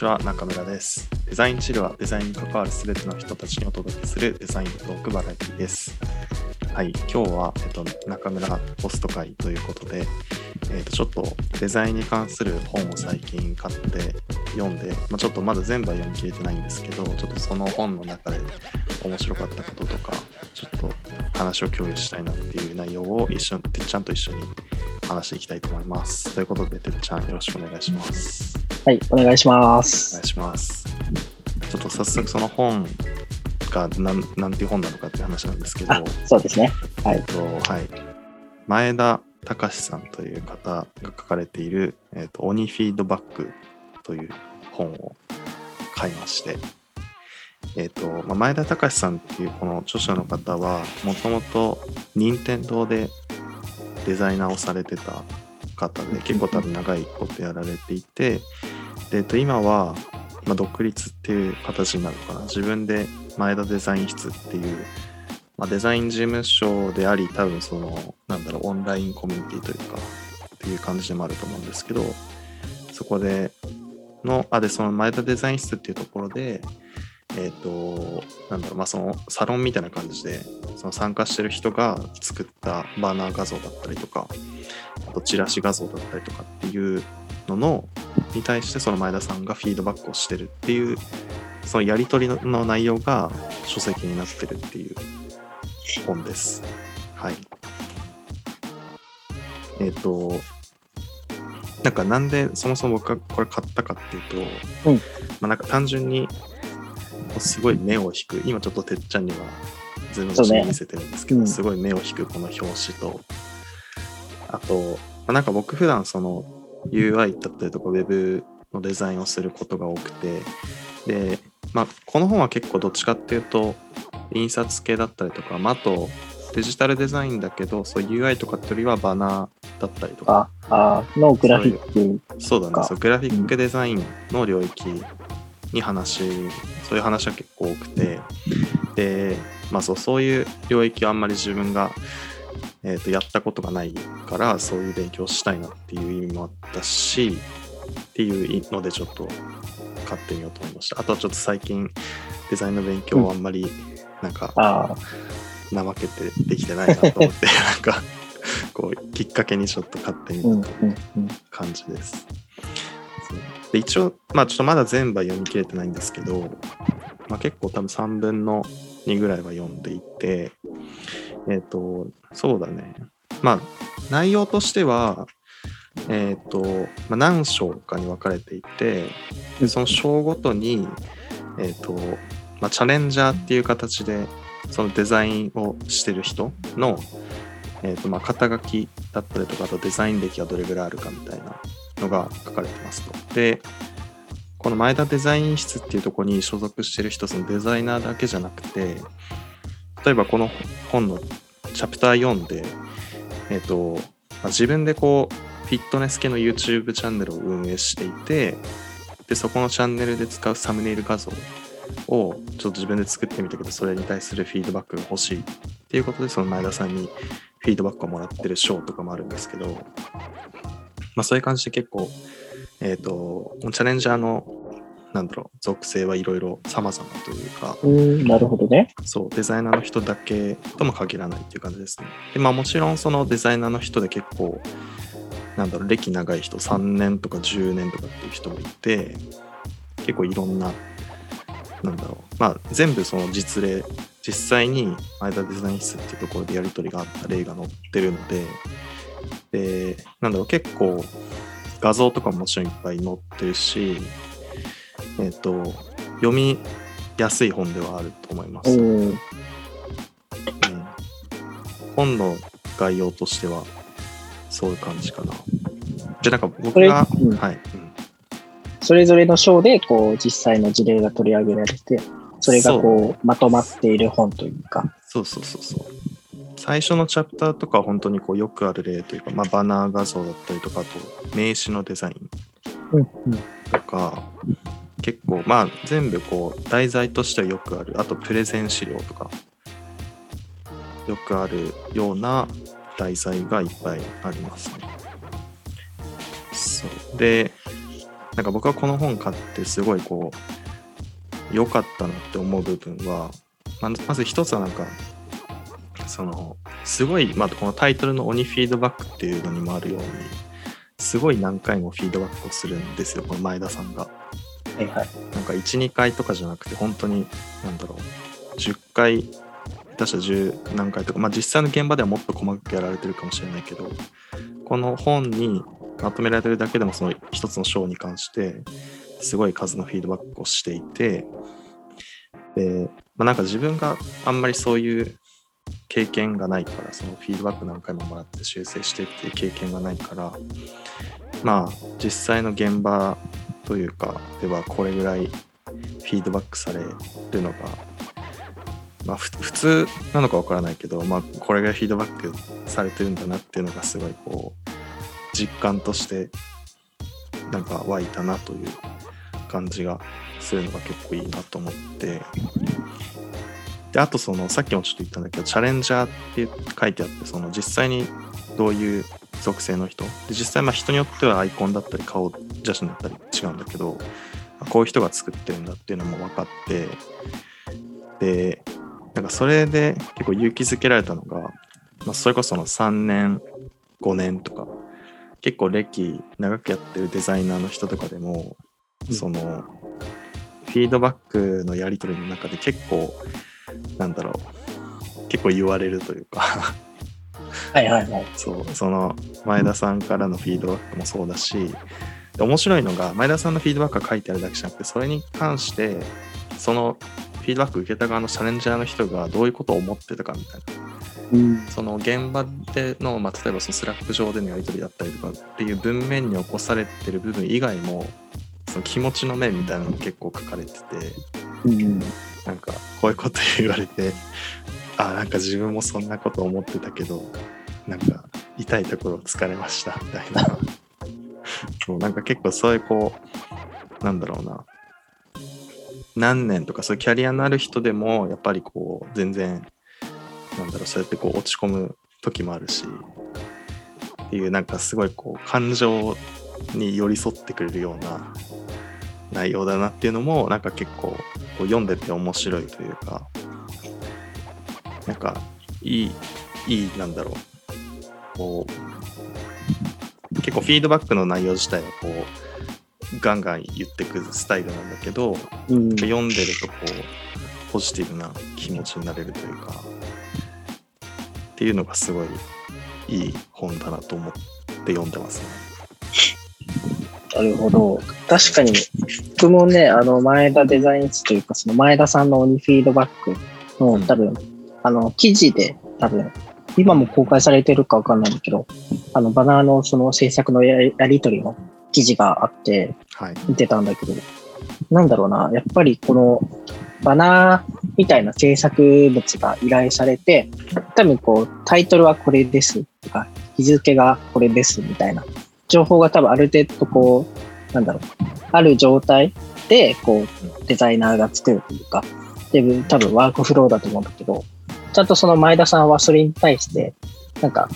ちは、中村です。デザインチルはデザインに関わるすべての人たちにお届けするデザイントークバラエティです。はい、今日は、えっと、中村ポスト会ということで、えっと、ちょっとデザインに関する本を最近買って読んで、まあ、ちょっとまだ全部は読み切れてないんですけど、ちょっとその本の中で面白かったこととか、ちょっと話を共有したいなっていう内容を一緒に、てっちゃんと一緒に話していきたいと思います。ということで、てっちゃんよろしくお願いします。はい、お願いしまおす願い。します。ちょっと早速その本がなんなんていう本なのかっていう話なんですけど、あ、そうですね。はいえっ。とはい、前田隆さんという方が書かれている「えっと鬼フィードバック」という本を買いまして、えっとまあ、前田隆さんっていうこの著者の方はもともと任天堂でデザイナーをされてた方で結構多分長いことやられていてで、えっと、今は、まあ、独立っていう形になるのかな。自分で前田デザイン室っていう、まあ、デザイン事務所であり多分そのなんだろうオンラインコミュニティというかっていう感じでもあると思うんですけどそこでのあでその前田デザイン室っていうところでえっ、となんだろうまあそのサロンみたいな感じでその参加してる人が作ったバーナー画像だったりとかあとチラシ画像だったりとかっていうののに対してその前田さんがフィードバックをしてるっていうそのやり取りのの内容が書籍になってるっていう本です。はい。えっ、と、なんかなんでそもそも僕がこれ買ったかっていうと、うんまあなんか単純にすごい目を引く、今ちょっとてっちゃんにはズーム越しに見せてるんですけど、ねうんすごい目を引くこの表紙と、あと、まあ、なんか僕普段その UI だったりとか Web のデザインをすることが多くて、で、まあ、この本は結構どっちかっていうと印刷系だったりとか、まあ、あとデジタルデザインだけどそう UI とかってよりはバナーだったりとか。あ、あのグラフィック。そうだね。か。そうグラフィックデザインの領域に話、そういう話は結構多くて。で、まあ、そうそういう領域はあんまり自分が、えー、とやったことがないからそういう勉強したいなっていう意味もあったしっていうのでちょっと買ってみようと思いましたあとはちょっと最近デザインの勉強をあんまりなんかあ怠けてできてないなと思ってなんかこうきっかけにちょっと買ってみたうんとうんうん。感じです。で一応、まあちょっとまだ全部は読み切れてないんですけど、まあ、結構多分3分の2ぐらいは読んでいて、えっ、と、そうだね。まあ内容としては、えっ、と、まあ、何章かに分かれていて、でその章ごとに、えっ、と、まあ、チャレンジャーっていう形で、そのデザインをしてる人の、えーとまあ、肩書きだったりとかあとデザイン歴がどれぐらいあるかみたいなのが書かれてますと。でこの前田デザイン室っていうところに所属してる人そのデザイナーだけじゃなくて例えばこの本のチャプター4で、えーとまあ、自分でこうフィットネス系の YouTube チャンネルを運営していてでそこのチャンネルで使うサムネイル画像をちょっと自分で作ってみたけどそれに対するフィードバックが欲しいっていうことでその前田さんにフィードバックをもらってる賞とかもあるんですけど、まあ、そういう感じで結構、えっ、と、チャレンジャーの、なんだろう、属性はいろいろ様々というか、うん、なるほどね。そう、デザイナーの人だけとも限らないっていう感じですね。で、まあもちろんそのデザイナーの人で結構、なんだろう、歴長い人、3年とか10年とかっていう人もいて、結構いろんな、なんだろう、まあ全部その実例、実際に前田デザイン室っていうところでやり取りがあった例が載ってるので、で、なんだろう、結構画像とかももちろんいっぱい載ってるし、えっ、と、読みやすい本ではあると思います。おうんー本の概要としてはそういう感じかな。じゃあなんか僕が、うんはい、うんそれぞれの章で、こう、実際の事例が取り上げられて、それがこう、まとまっている本というか。そうそうそうそう。最初のチャプターとかは本当にこうよくある例というか、まあ、バナー画像だったりとか、あと名刺のデザインうんうん。結構まあ全部こう題材としてはよくある、あとプレゼン資料とか、よくあるような題材がいっぱいありますね。そう。で、なんか僕はこの本買ってすごいこう良かったなって思う部分はままず一つはなんかそのすごい、まあ、このタイトルの「鬼フィードバック」っていうのにもあるようにすごい何回もフィードバックをするんですよこの前田さんが。はいはい。なんか12回とかじゃなくて本当になんだろう10回下手したら10何回とか、まあ、実際の現場ではもっと細かくやられてるかもしれないけどこの本にまとめられてるだけでもその一つの章に関してすごい数のフィードバックをしていてで、まあ、なんか自分があんまりそういう経験がないからそのフィードバック何回ももらって修正してっていう経験がないからまあ実際の現場というかではこれぐらいフィードバックされるのが、まあ、普通なのかわからないけど、まあ、これぐらいフィードバックされてるんだなっていうのがすごいこう実感としてなんか湧いたなという感じがするのが結構いいなと思って。であとそのさっきもちょっと言ったんだけどチャレンジャーって書いてあってその実際にどういう属性の人。で実際まあ人によってはアイコンだったり顔写真だったり違うんだけどこういう人が作ってるんだっていうのも分かってでなんかそれで結構勇気づけられたのが、まあ、それこその3年5年とか結構歴長くやってるデザイナーの人とかでも、うん。そのフィードバックのやり取りの中で結構なんだろう結構言われるというかはいはいはい。そうその前田さんからのフィードバックもそうだしで面白いのが前田さんのフィードバックが書いてあるだけじゃなくてそれに関してそのフィードバック受けた側のチャレンジャーの人がどういうことを思ってたかみたいなうん。その現場での、まあ、例えばそのスラック上でのやり取りだったりとかっていう文面に起こされてる部分以外もその気持ちの面みたいなのも結構書かれててうん。なんかこういうこと言われてあなんか自分もそんなこと思ってたけどなんか痛いところ疲れましたみたいな。そうなんか結構そういうこうなんだろうな。何年とかそういうキャリアのある人でもやっぱりこう全然なんだろうそうやってこう落ち込む時もあるしっていうなんかすごいこう感情に寄り添ってくれるような内容だなっていうのもなんか結構こう読んでて面白いというかなんかいいいいなんだろう。こう結構フィードバックの内容自体はこうガンガン言ってくスタイルなんだけどうん。読んでるとこうポジティブな気持ちになれるというかっていうのがすごいいい本だなと思って読んでますね。なるほど。確かに、僕もね、あの、前田デザイン室というか、その前田さんの鬼フィードバックの、うん多分、あの、記事で、多分、今も公開されてるかわかんないんだけど、あの、バナーのその制作のやりやり取りの記事があって、はい。見てたんだけど、なんだろうな、やっぱりこの、バナーみたいな制作物が依頼されて、多分こう、タイトルはこれですとか、日付がこれですみたいな情報が多分ある程度こう、なんだろう、ある状態で、こう、デザイナーが作るというか、で、多分ワークフローだと思うんだけど、ちゃんとその前田さんはそれに対して、なんか、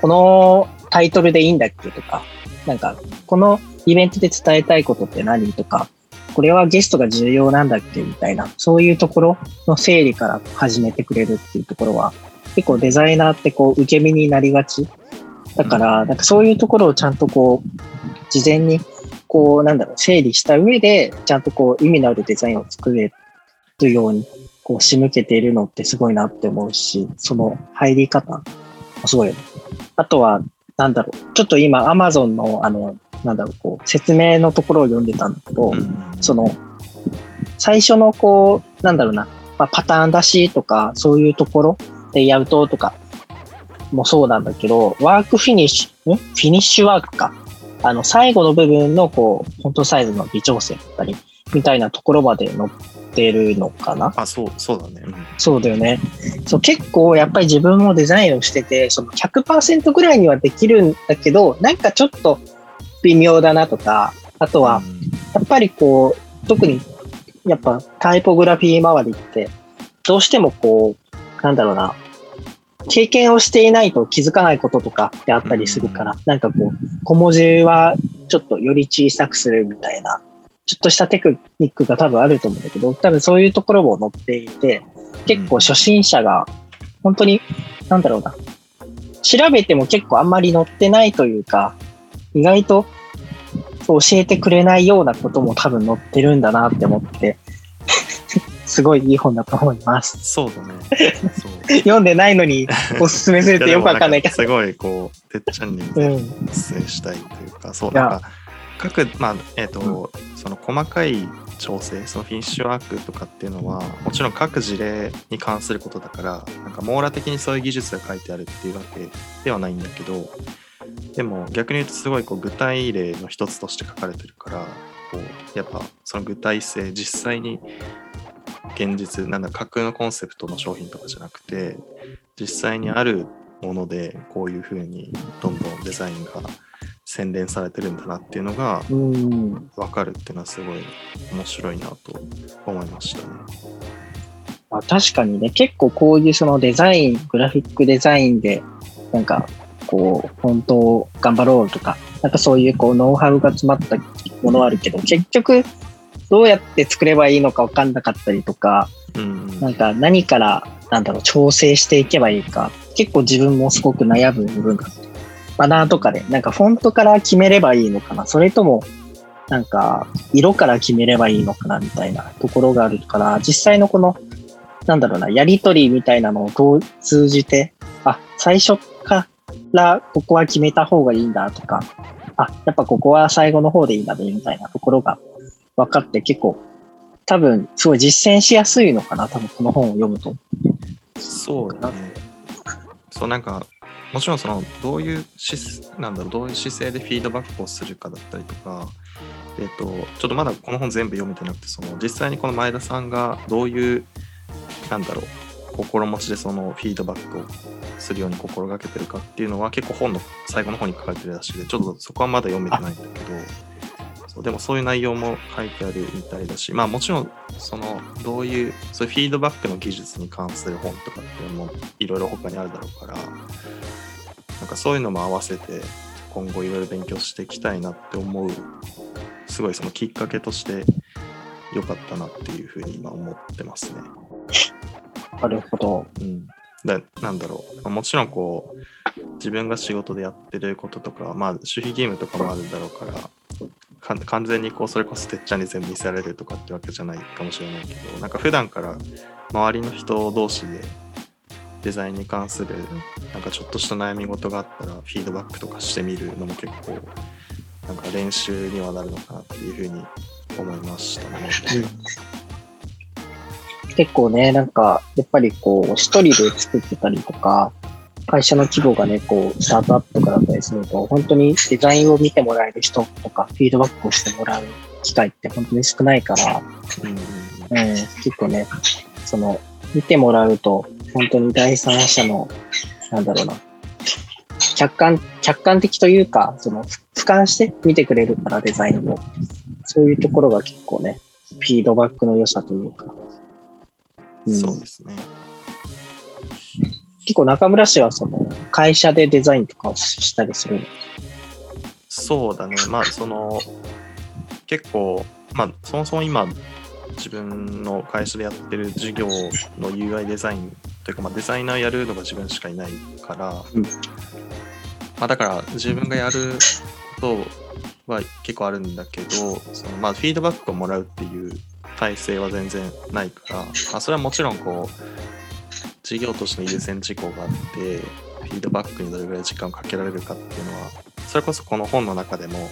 このタイトルでいいんだっけとか、なんか、このイベントで伝えたいことって何とか、これはゲストが重要なんだっけみたいな、そういうところの整理から始めてくれるっていうところは、結構デザイナーってこう、受け身になりがち。だから、なんかそういうところをちゃんとこう、事前に、こう、なんだろう、整理した上で、ちゃんとこう、意味のあるデザインを作れるように、こう、仕向けているのってすごいなって思うし、その入り方、もすごいよね。あとは、なんだろう、ちょっと今、Amazon の、あの、なんだろう、こう、説明のところを読んでたんだけど、うんその、最初のこう、なんだろうな、まあ、パターン出しとか、そういうところでやるととかもそうなんだけど、ワークフィニッシュ、ん？フィニッシュワークか。あの、最後の部分のこう、フォントサイズの微調整だったり、みたいなところまで載ってるのかな？あ、そう、そうだね。うんそうだよね。そう、結構やっぱり自分もデザインをしてて、その100%ぐらいにはできるんだけど、なんかちょっと微妙だなとか、あとは、やっぱりこう、特にやっぱタイポグラフィー周りって、どうしてもこう、なんだろうな、経験をしていないと気づかないこととかってあったりするから、なんかこう、小文字はちょっとより小さくするみたいな、ちょっとしたテクニックが多分あると思うんだけど、多分そういうところも載っていて、結構初心者が、本当に、なんだろうな、調べても結構あんまり載ってないというか、意外と教えてくれないようなことも多分載ってるんだなって思って、すごいいい本だと思います。そうだね。読んでないのにおすすめするってよくわかんないけど。すごいこう、てっちゃんにうん。おすすめしたいというか、そう、なんか、各、まあ、えっ、と、その細かい調整、そのフィニッシュワークとかっていうのは、もちろん各事例に関することだから、なんか網羅的にそういう技術が書いてあるっていうわけではないんだけど、でも逆に言うとすごいこう具体例の一つとして書かれてるから、こうやっぱその具体性、実際に現実、なんだ、架空のコンセプトの商品とかじゃなくて、実際にあるものでこういうふうにどんどんデザインが洗練されてるんだなっていうのがうん。分かるっていうのはすごい面白いなと思いましたね。まあ、確かにね、結構こういうそのデザイン、グラフィックデザインで、なんか、こう、本当を頑張ろうとか、なんかそういうこう、ノウハウが詰まったものはあるけど、結局、どうやって作ればいいのか分かんなかったりとか、うんうんなんか何から、なんだろう、調整していけばいいか、結構自分もすごく悩む部分があって、バナーとかで、なんかフォントから決めればいいのかな、それとも、なんか、色から決めればいいのかな、みたいなところがあるから、実際のこの、なんだろうな、やりとりみたいなのを通じて、あ、最初からここは決めた方がいいんだとか、あ、やっぱここは最後の方でいいんだね、みたいなところが分かって結構、多分、すごい実践しやすいのかな、多分この本を読むと。そうだね。そうなんかもちろんそのどういう姿なんだろうどういう姿勢でフィードバックをするかだったりとか、えっとちょっとまだこの本全部読めてなくてその実際にこの前田さんがどういうなんだろう心持ちでそのフィードバックをするように心がけてるかっていうのは結構本の最後の方に書かれてるらしいでちょっとそこはまだ読めてないんだけどそうでもそういう内容も書いてあるみたいだしまあもちろんそのどういうそういうフィードバックの技術に関する本とかっていうのもいろいろ他にあるだろうからなんかそういうのも合わせて今後いろいろ勉強していきたいなって思うすごいそのきっかけとして良かったなっていうふうに今思ってますね。なるほど。うん、だなんだろう、まあもちろんこう自分が仕事でやってることとか、まあ、守秘義務とかもあるだろうから完全にこうそれこそてっちゃんに全部見せられるとかってわけじゃないかもしれないけどなんか普段から周りの人同士でデザインに関するなんかちょっとした悩み事があったらフィードバックとかしてみるのも結構なんか練習にはなるのかなっていうふうに思いましたね。結構ね、なんか、やっぱりこう、一人で作ってたりとか、会社の規模がね、こう、スタートアップとかだったりすると、本当にデザインを見てもらえる人とか、フィードバックをしてもらう機会って本当に少ないから、うんうんうん、結構ね、その、見てもらうと、本当に第三者の、なんだろうな、客観、客観的というか、その、ふ俯瞰して見てくれるから、デザインを。そういうところが結構ね、フィードバックの良さというか。うんそうですね。結構中村氏はその会社でデザインとかをしたりするのそうだね。まあ、その、結構、まあ、そもそも今、自分の会社でやってる授業の UI デザインというか、まあ、デザイナーやるのが自分しかいないから、うんまあ、だから自分がやることは結構あるんだけど、そのまあ、フィードバックをもらうっていう体制は全然ないから、まあ、それはもちろんこう、事業としての優先事項があって、フィードバックにどれぐらい時間をかけられるかっていうのは、それこそこの本の中でも、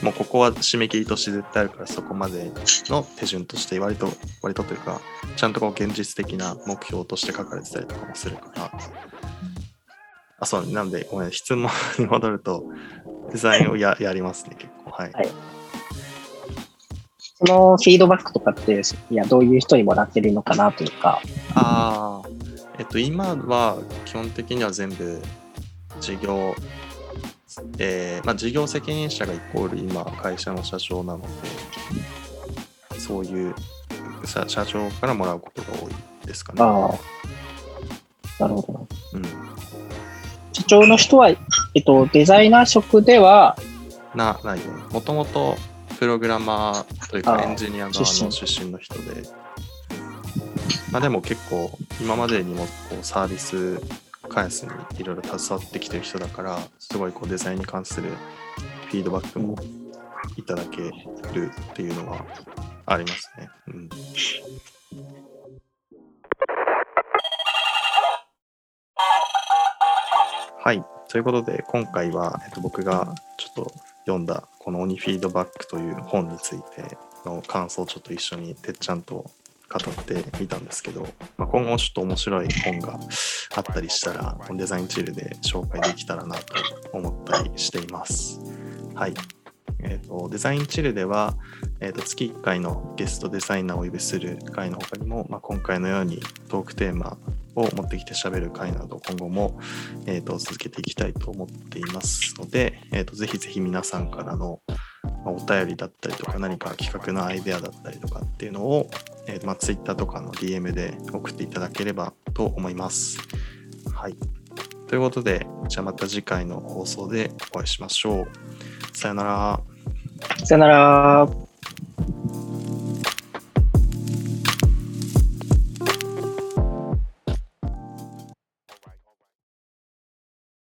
もうここは締め切りとして絶対あるからそこまでの手順として割と割とというかちゃんとこう現実的な目標として書かれてたりとかもするから。あそうなんでごめん質問に戻るとデザインをや やりますね結構。はい、はい。そのフィードバックとかって、いや、どういう人にもらってるのかなというか、えっと今は基本的には全部事業えーまあ、事業責任者がイコール今会社の社長なのでそういう社社長からもらうことが多いですかね。ああ、なるほどな。うん社長の人は、えっと、デザイナー職ではな内容。もともとプログラマーというかエンジニア側の出身の人で、まあ、でも結構今までにもこうサービス開発にいろいろ携わってきてる人だから、すごいこうデザインに関するフィードバックもいただけるっていうのはありますね。うんはい。ということで、今回は、えっと、僕がちょっと読んだ、この鬼フィードバックという本についての感想をちょっと一緒にてっちゃんと語ってみたんですけど、まあ、今後ちょっと面白い本があったりしたら、デザインチルで紹介できたらなと思ったりしています。はい。えー、とデザインチルでは、えー、と月1回のゲストデザイナーをお呼びする回の他にも、まあ、今回のようにトークテーマを持ってきて喋る回など今後も、えー、と続けていきたいと思っていますので、えー、とぜひぜひ皆さんからのまお便りだったりとか何か企画のアイデアだったりとかっていうのを、えーまあ、Twitter とかの DM で送っていただければと思います。はい。ということで、じゃあまた次回の放送でお会いしましょう。さよなら。さよなら。